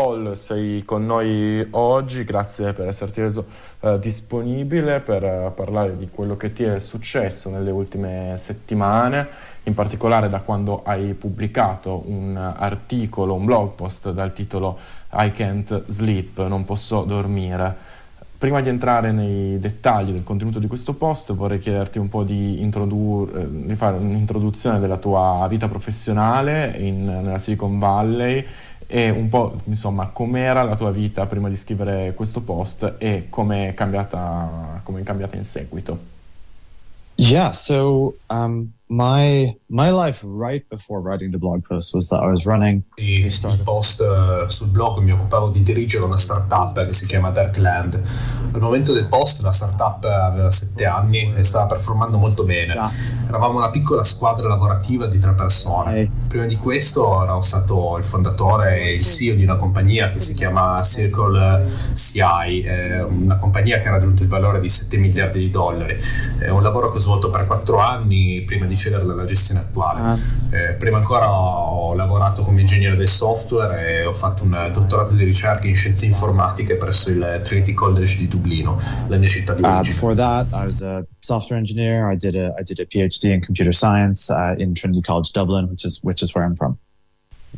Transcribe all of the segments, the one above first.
Paul, sei con noi oggi, grazie per esserti reso uh, disponibile per uh, parlare di quello che ti è successo nelle ultime settimane, in particolare da quando hai pubblicato un articolo, un blog post dal titolo I can't sleep, non posso dormire. Prima di entrare nei dettagli del contenuto di questo post vorrei chiederti un po' di, introdu- eh, di fare un'introduzione della tua vita professionale in, nella Silicon Valley e un po' insomma com'era la tua vita prima di scrivere questo post e come è cambiata, è cambiata in seguito. Yeah, so um, my my life right before writing the blog post was that I was running. Il post uh, sul blog mi occupavo di dirigere una startup che si chiama Darkland. Al momento del post la startup aveva sette anni e stava performando molto bene. Eravamo una piccola squadra lavorativa di tre persone. Prima di questo ero stato il fondatore e il CEO di una compagnia che si chiama Circle CI, una compagnia che ha raggiunto il valore di 7 miliardi di dollari. È un lavoro che ho svolto per quattro anni prima di cedere dalla gestione attuale. Ah. Eh, prima ancora ho lavorato come ingegnere del software e ho fatto un dottorato di ricerca in scienze informatiche presso il Trinity College di Dublino, la mia città di uh, origine. Uh, before that, I was a software engineer. I did a, I did a PhD in computer science uh, in Trinity College Dublin, which is, which is where I'm from.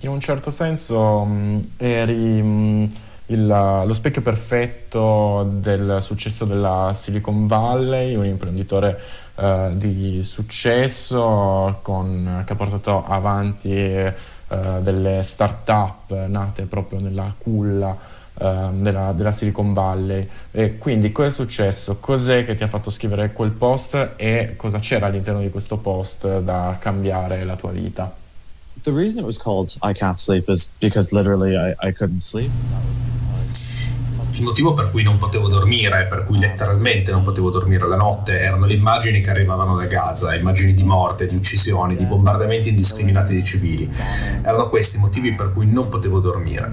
In un certo senso mh, eri mh, il, lo specchio perfetto del successo della Silicon Valley, un imprenditore uh, di successo con, che ha portato avanti uh, delle start-up nate proprio nella culla uh, della, della, Silicon Valley. E quindi cosa è successo? Cos'è che ti ha fatto scrivere quel post e cosa c'era all'interno di questo post da cambiare la tua vita? The reason it was called I Can't Sleep is because literally I, I couldn't sleep. Il motivo per cui non potevo dormire, per cui letteralmente non potevo dormire la notte, erano le immagini che arrivavano da Gaza, immagini di morte, di uccisioni, di bombardamenti indiscriminati dei civili. Erano questi i motivi per cui non potevo dormire.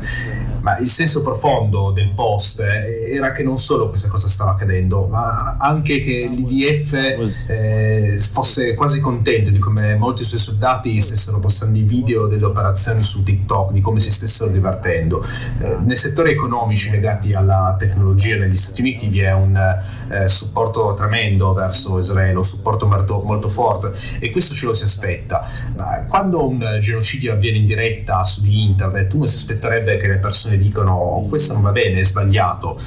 Ma il senso profondo del post era che non solo questa cosa stava accadendo, ma anche che l'IDF eh, fosse quasi contento di come molti suoi soldati stessero postando i video delle operazioni su TikTok, di come si stessero divertendo. Eh, nei settori economici legati al alla tecnologia negli Stati Uniti vi è un eh, supporto tremendo verso Israele, un supporto molto, molto, forte e questo ce lo si aspetta. Ma quando un genocidio avviene in diretta su internet uno si aspetterebbe che le persone dicano oh, questo non va bene, è sbagliato.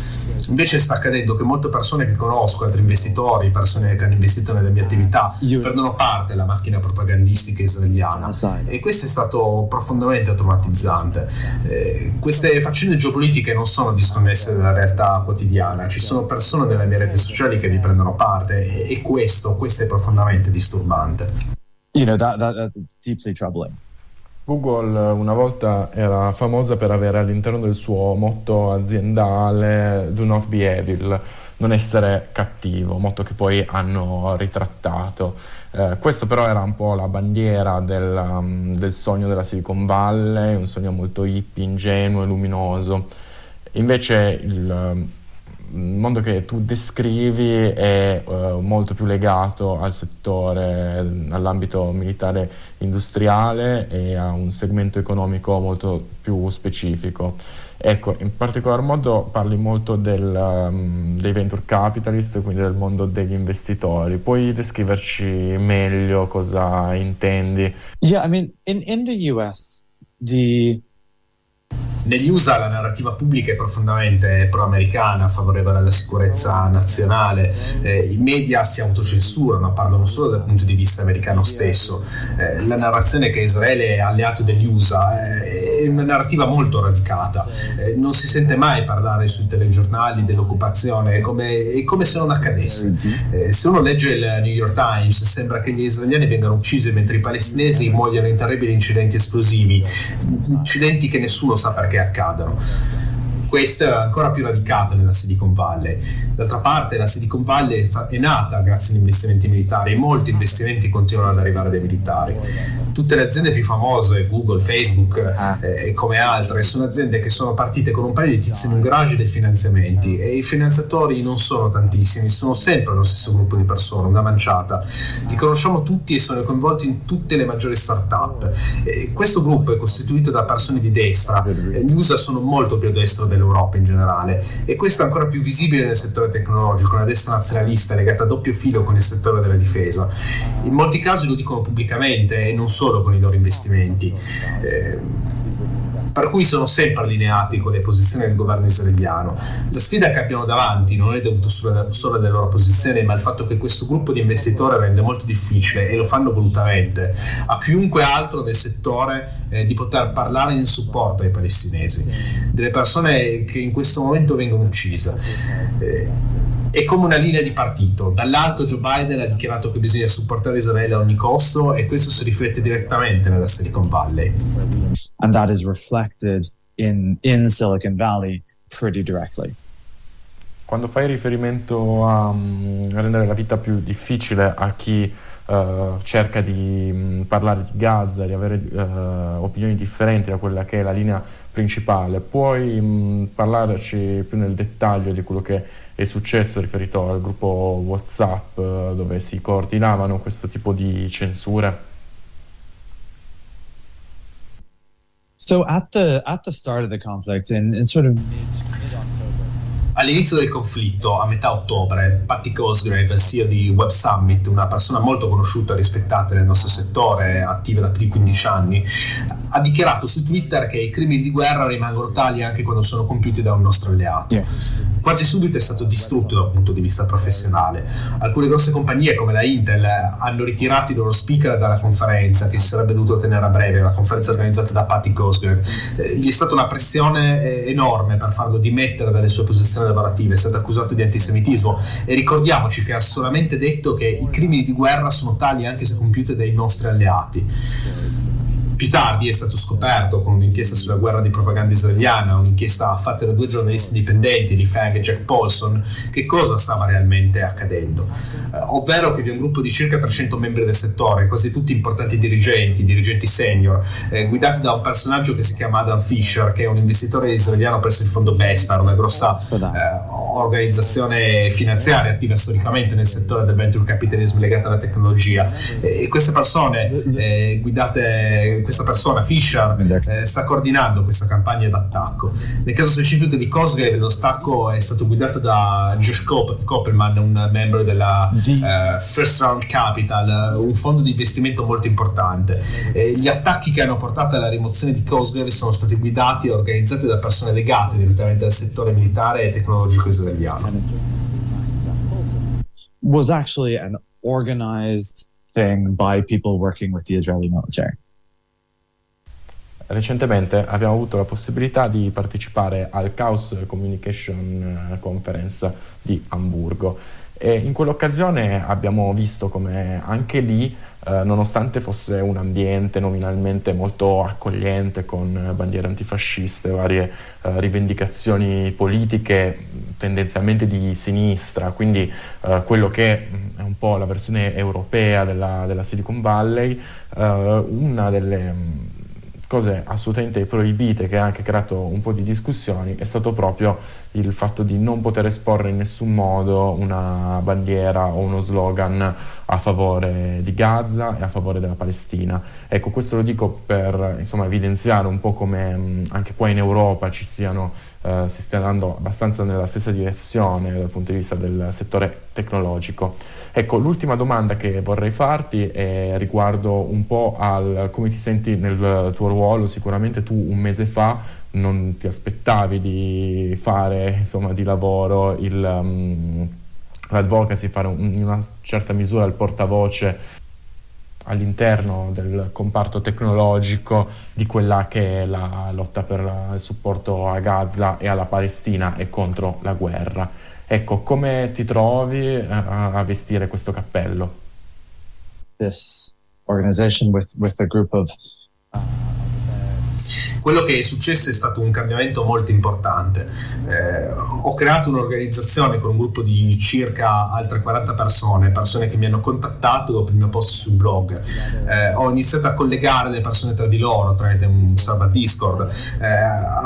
Invece sta accadendo che molte persone che conosco, altri investitori, persone che hanno investito nelle mie attività, perdono parte della macchina propagandistica israeliana e questo è stato profondamente traumatizzante. Eh, queste faccende geopolitiche non sono disconnesse della realtà quotidiana, ci sono persone nelle mie reti sociali che vi prendono parte e, questo, questo è profondamente disturbante. You know, that, that, that's deeply troubling. Google una volta era famosa per avere all'interno del suo motto aziendale Do not be evil, non essere cattivo, motto che poi hanno ritrattato. Eh, questo però era un po' la bandiera del, um, del sogno della Silicon Valley, un sogno molto hippie, ingenuo e luminoso. Invece il, il mondo che tu descrivi è uh, molto più legato al settore, all'ambito militare industriale e a un segmento economico molto più specifico. Ecco, in particolar modo parli molto del, um, dei venture capitalist, quindi del mondo degli investitori. Puoi descriverci meglio cosa intendi? Yeah, I mean, in, in the US, the negli USA la narrativa pubblica è profondamente pro-americana, favorevole alla sicurezza nazionale, eh, i media si autocensurano, parlano solo dal punto di vista americano stesso. Eh, la narrazione che Israele è alleato degli USA eh, è una narrativa molto radicata, eh, non si sente mai parlare sui telegiornali dell'occupazione, è come, è come se non accadesse. Eh, se uno legge il New York Times sembra che gli israeliani vengano uccisi mentre i palestinesi muoiono in terribili incidenti esplosivi, incidenti che nessuno sa perché accadano questo è ancora più radicato nella Silicon Valley. D'altra parte la Silicon Valley è nata grazie agli investimenti militari e molti investimenti continuano ad arrivare dai militari. Tutte le aziende più famose, Google, Facebook ah. eh, e come altre, sono aziende che sono partite con un paio di tizi in un garage dei finanziamenti e i finanziatori non sono tantissimi, sono sempre lo stesso gruppo di persone, una manciata. Li conosciamo tutti e sono coinvolti in tutte le maggiori start-up. E questo gruppo è costituito da persone di destra, gli USA sono molto più a destra dell'Europa in generale e questo è ancora più visibile nel settore tecnologico, una destra nazionalista legata a doppio filo con il settore della difesa. In molti casi lo dicono pubblicamente e non solo con i loro investimenti. Eh, per cui sono sempre allineati con le posizioni del governo israeliano. La sfida che abbiamo davanti non è dovuta solo, alle loro posizioni, ma al fatto che questo gruppo di investitori rende molto difficile, e lo fanno volutamente, a chiunque altro del settore eh, di poter parlare in supporto ai palestinesi, delle persone che in questo momento vengono uccise. Eh, è come una linea di partito. Dall'alto Joe Biden ha dichiarato che bisogna supportare Israele a ogni costo e questo si riflette direttamente nella Silicon Valley. And that is reflected in, in Silicon Valley pretty directly. Quando fai riferimento a, um, rendere la vita più difficile a chi uh, cerca di um, parlare di Gaza, di avere uh, opinioni differenti da quella che è la linea principale, puoi um, parlarci più nel dettaglio di quello che è successo riferito al gruppo WhatsApp eh, dove si coordinavano questo tipo di censure? So at the at the start of the conflict in, in sort of All'inizio del conflitto, a metà ottobre, Patty Cosgrave, CEO di Web Summit, una persona molto conosciuta e rispettata nel nostro settore, attiva da più di 15 anni, ha dichiarato su Twitter che i crimini di guerra rimangono tali anche quando sono compiuti da un nostro alleato. Yeah. Quasi subito è stato distrutto dal punto di vista professionale. Alcune grosse compagnie come la Intel hanno ritirato i loro speaker dalla conferenza che si sarebbe dovuto tenere a breve, la conferenza organizzata da Patty Cosgrave. Eh, gli è stata una pressione eh, enorme per farlo dimettere dalle sue posizioni lavorative, è stato accusato di antisemitismo e ricordiamoci che ha solamente detto che i crimini di guerra sono tali anche se compiuti dai nostri alleati. Più tardi è stato scoperto con un'inchiesta sulla guerra di propaganda israeliana, un'inchiesta fatta da due giornalisti indipendenti, Lee Fang e Jack Paulson, che cosa stava realmente accadendo. Eh, ovvero che vi è un gruppo di circa 300 membri del settore, quasi tutti importanti dirigenti, dirigenti senior, eh, guidati da un personaggio che si chiama Adam Fisher, che è un investitore israeliano presso il fondo Besper, una grossa eh, organizzazione finanziaria attiva storicamente nel settore del venture capitalism legata alla tecnologia. E queste persone eh, guidate questa persona, Fisher, eh, sta coordinando questa campagna d'attacco. Nel caso specifico di Cosgrave, lo stacco è stato guidato da Josh Koppelman, un membro della eh, First Round Capital, un fondo di investimento molto importante. Eh, gli attacchi che hanno portato alla rimozione di Cosgrave sono stati guidati e organizzati da persone legate direttamente al settore militare e tecnologico israeliano. Was actually an organized thing by people working with the Israeli military. Recentemente abbiamo avuto la possibilità di partecipare al Chaos Communication eh, Conference di Amburgo. E in quell'occasione abbiamo visto come anche lì, eh, nonostante fosse un ambiente nominalmente molto accogliente con bandiere antifasciste, varie eh, rivendicazioni politiche tendenzialmente di sinistra, quindi eh, quello che mm, è un po' la versione europea della, della Silicon Valley, eh, una delle mm, cose assolutamente proibite che ha anche creato un po' di discussioni è stato proprio il fatto di non poter esporre in nessun modo una bandiera o uno slogan a favore di Gaza e a favore della Palestina. Ecco, questo lo dico per insomma, evidenziare un po' come mh, anche qua in Europa ci siano eh, si stia andando abbastanza nella stessa direzione dal punto di vista del settore tecnologico. Ecco, l'ultima domanda che vorrei farti è riguardo un po' al come ti senti nel tuo ruolo. Sicuramente tu un mese fa non ti aspettavi di fare insomma, di lavoro il, um, l'advocacy, fare un, in una certa misura il portavoce all'interno del comparto tecnologico di quella che è la lotta per il supporto a Gaza e alla Palestina e contro la guerra. Ecco, come ti trovi a, a vestire questo cappello? This organization with, with a group of uh, quello che è successo è stato un cambiamento molto importante. Eh, ho creato un'organizzazione con un gruppo di circa altre 40 persone, persone che mi hanno contattato dopo il mio post sul blog. Eh, ho iniziato a collegare le persone tra di loro tramite un server Discord. Eh,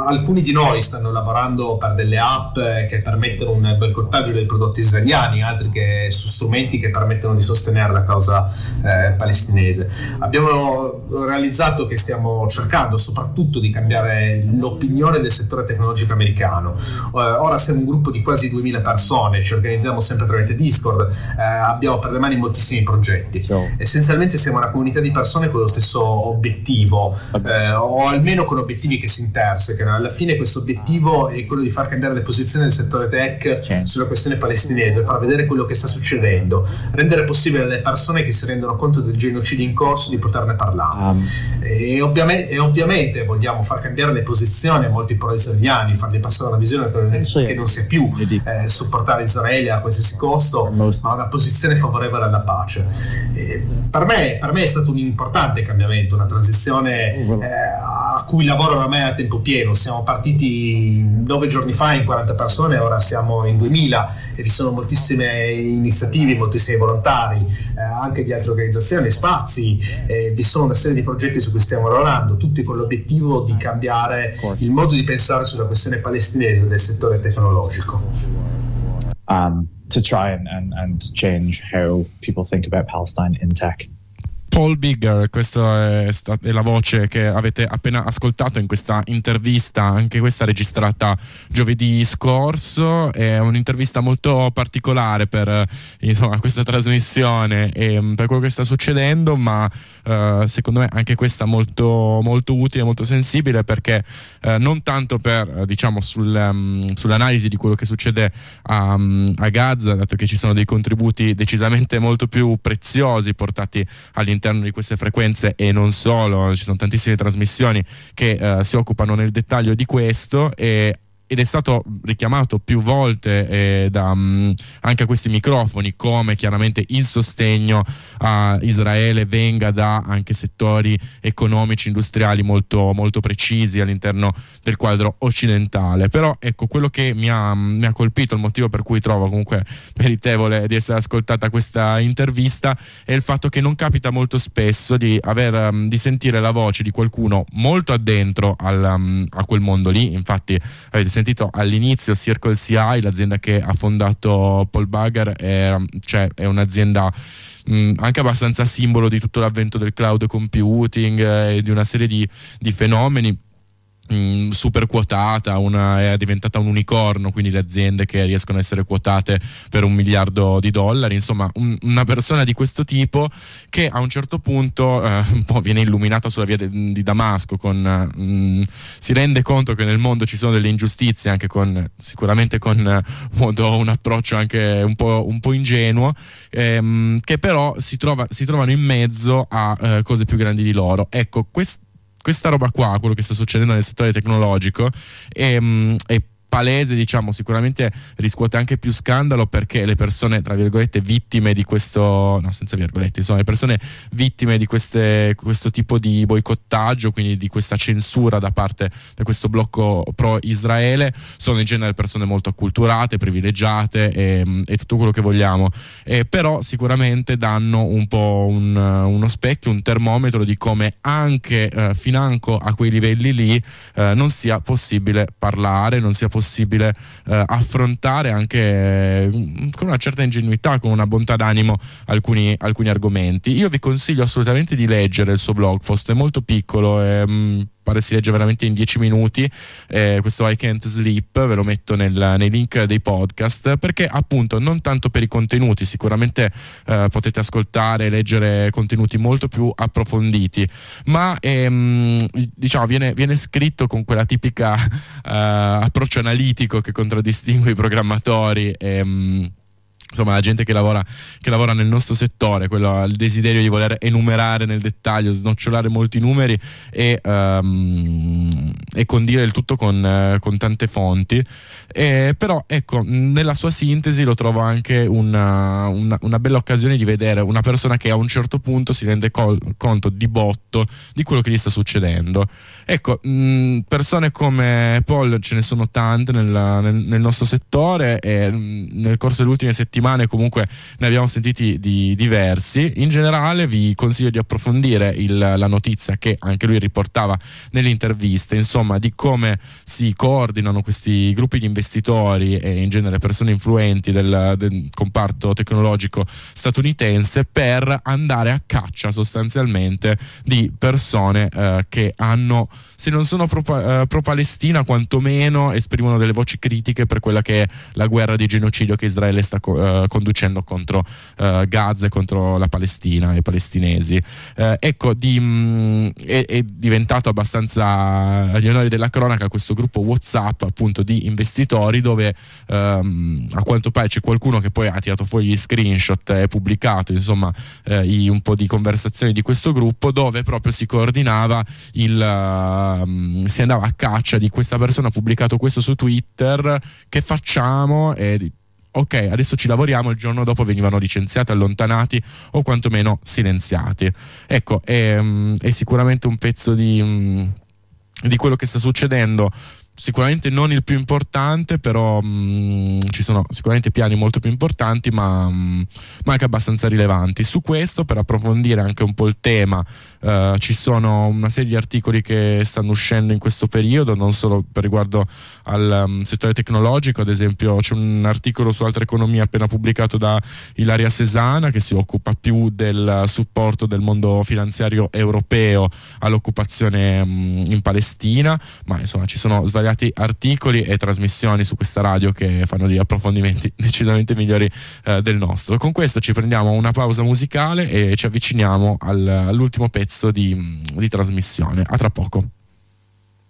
alcuni di noi stanno lavorando per delle app che permettono un boicottaggio dei prodotti israeliani, altri che, su strumenti che permettono di sostenere la causa eh, palestinese. Abbiamo realizzato che stiamo cercando soprattutto di cambiare l'opinione del settore tecnologico americano. Uh, ora siamo un gruppo di quasi 2000 persone, ci organizziamo sempre tramite Discord, uh, abbiamo per le mani moltissimi progetti. So. Essenzialmente siamo una comunità di persone con lo stesso obiettivo, uh, o almeno con obiettivi che si intersecano. Alla fine questo obiettivo è quello di far cambiare le posizioni del settore tech certo. sulla questione palestinese, far vedere quello che sta succedendo, rendere possibile alle persone che si rendono conto del genocidio in corso di poterne parlare. Um. E, ovviamente, e, ovviamente, vogliamo far cambiare le posizioni a molti pro-israeliani, fargli passare una visione che, che non sia più eh, supportare Israele a qualsiasi costo, ma una posizione favorevole alla pace. Per me, per, me, è stato un importante cambiamento, una transizione eh, a cui lavoro oramai a tempo pieno. Siamo partiti nove giorni fa in 40 persone, ora siamo in 2000 e vi sono moltissime iniziative, moltissimi volontari, eh, anche di altre organizzazioni, spazi, eh, vi sono una serie di progetti su cui stiamo lavorando, tutti con l'obiettivo di cambiare il modo di pensare sulla questione palestinese del settore tecnologico. Um, to try and, and, and change how people think about Palestine in tech. Paul Bigger, questa è, è, la voce che avete appena ascoltato in questa intervista, anche questa registrata giovedì scorso, è un'intervista molto particolare per insomma, questa trasmissione e mm, per quello che sta succedendo, ma uh, secondo me anche questa molto, molto utile, molto sensibile perché uh, non tanto per diciamo sul, um, sull'analisi di quello che succede a, um, a Gaza, dato che ci sono dei contributi decisamente molto più preziosi portati all'interno all'interno di queste frequenze e non solo, ci sono tantissime trasmissioni che uh, si occupano nel dettaglio di questo e ed è stato richiamato più volte eh, da, um, anche a questi microfoni come chiaramente il sostegno a Israele venga da anche settori economici, industriali molto, molto precisi all'interno del quadro occidentale. Però ecco, quello che mi ha, mi ha, colpito, il motivo per cui trovo comunque meritevole di essere ascoltata questa intervista, è il fatto che non capita molto spesso di, aver, um, di sentire la voce di qualcuno molto addentro al, a quel mondo lì. Infatti avete sentito all'inizio Circle CI, l'azienda che ha fondato Paul Bagger, è, cioè, è un'azienda mh, anche abbastanza simbolo di tutto l'avvento del cloud computing eh, e di una serie di, di fenomeni Mm, super quotata, una, è diventata un unicorno, quindi le aziende che riescono a essere quotate per un miliardo di dollari, insomma un, una persona di questo tipo che a un certo punto eh, un po' viene illuminata sulla via de, di Damasco, con, mm, si rende conto che nel mondo ci sono delle ingiustizie, anche con, sicuramente con modo, un approccio anche un po', un po ingenuo, ehm, che però si, trova, si, trovano in mezzo a eh, cose più grandi di loro. Ecco, questo questa roba qua, quello che sta succedendo nel settore tecnologico, è, è palese, diciamo, sicuramente riscuote anche più scandalo perché le persone, tra virgolette, vittime di questo, no, senza virgolette, insomma, le persone vittime di queste, questo tipo di boicottaggio, quindi di questa censura da parte di questo blocco pro-Israele, sono in genere persone molto acculturate, privilegiate e, e tutto quello che vogliamo. Eh, però sicuramente danno un po' un, uno specchio, un termometro di come anche eh, financo a quei livelli lì eh, non sia possibile parlare, non sia possibile possibile eh, affrontare anche eh, con una certa ingenuità, con una bontà d'animo alcuni, alcuni, argomenti. Io vi consiglio assolutamente di leggere il suo blog post, è molto piccolo. È, mm, pare si legge veramente in 10 minuti eh, questo I Can't Sleep ve lo metto nel, nei link dei podcast perché appunto non tanto per i contenuti sicuramente eh, potete ascoltare e leggere contenuti molto più approfonditi ma ehm, diciamo viene, viene, scritto con quella tipica eh, approccio analitico che contraddistingue i programmatori ehm, insomma la gente che lavora, che lavora nel nostro settore, quello, il desiderio di voler enumerare nel dettaglio, snocciolare molti numeri e, um, e condire il tutto con, uh, con tante fonti. E, però ecco, nella sua sintesi lo trovo anche una, una, una, bella occasione di vedere una persona che a un certo punto si rende col, conto di botto di quello che gli sta succedendo. Ecco, mh, persone come Paul ce ne sono tante nel, nel, nel nostro settore e mh, nel corso delle ultime settimane settimane comunque ne abbiamo sentiti di diversi. In generale vi consiglio di approfondire il, la notizia che anche lui riportava nelle interviste, insomma, di come si coordinano questi gruppi di investitori e in genere persone influenti del, del comparto tecnologico statunitense per andare a caccia sostanzialmente di persone eh, che hanno se non sono pro, uh, pro, Palestina, quantomeno esprimono delle voci critiche per quella che è la guerra di genocidio che Israele sta uh, conducendo contro uh, Gaza e contro la Palestina e i palestinesi. ecco, di, mh, mm, è, è, diventato abbastanza agli onori della cronaca questo gruppo WhatsApp appunto di investitori dove um, a quanto pare c'è qualcuno che poi ha tirato fuori gli screenshot e pubblicato insomma i, un po' di conversazioni di questo gruppo dove proprio si coordinava il Ehm, si andava a caccia di questa persona, ha pubblicato questo su Twitter, che facciamo? E ok, adesso ci lavoriamo, il giorno dopo venivano licenziati, allontanati o quantomeno silenziati. Ecco, è, mm, è sicuramente un pezzo di, mm, di quello che sta succedendo sicuramente non il più importante, però mh, mm, ci sono sicuramente piani molto più importanti, ma, mh, ma, anche abbastanza rilevanti. Su questo, per approfondire anche un po' il tema, eh, ci sono una serie di articoli che stanno uscendo in questo periodo, non solo per riguardo al um, settore tecnologico, ad esempio c'è un articolo su altra economia appena pubblicato da Ilaria Sesana che si occupa più del supporto del mondo finanziario europeo all'occupazione mh, in Palestina, ma insomma ci sono svariati articoli e trasmissioni su questa radio che fanno degli approfondimenti decisamente migliori eh, del nostro. Con questo ci prendiamo una pausa musicale e ci avviciniamo al, all'ultimo pezzo di, di trasmissione. A tra poco.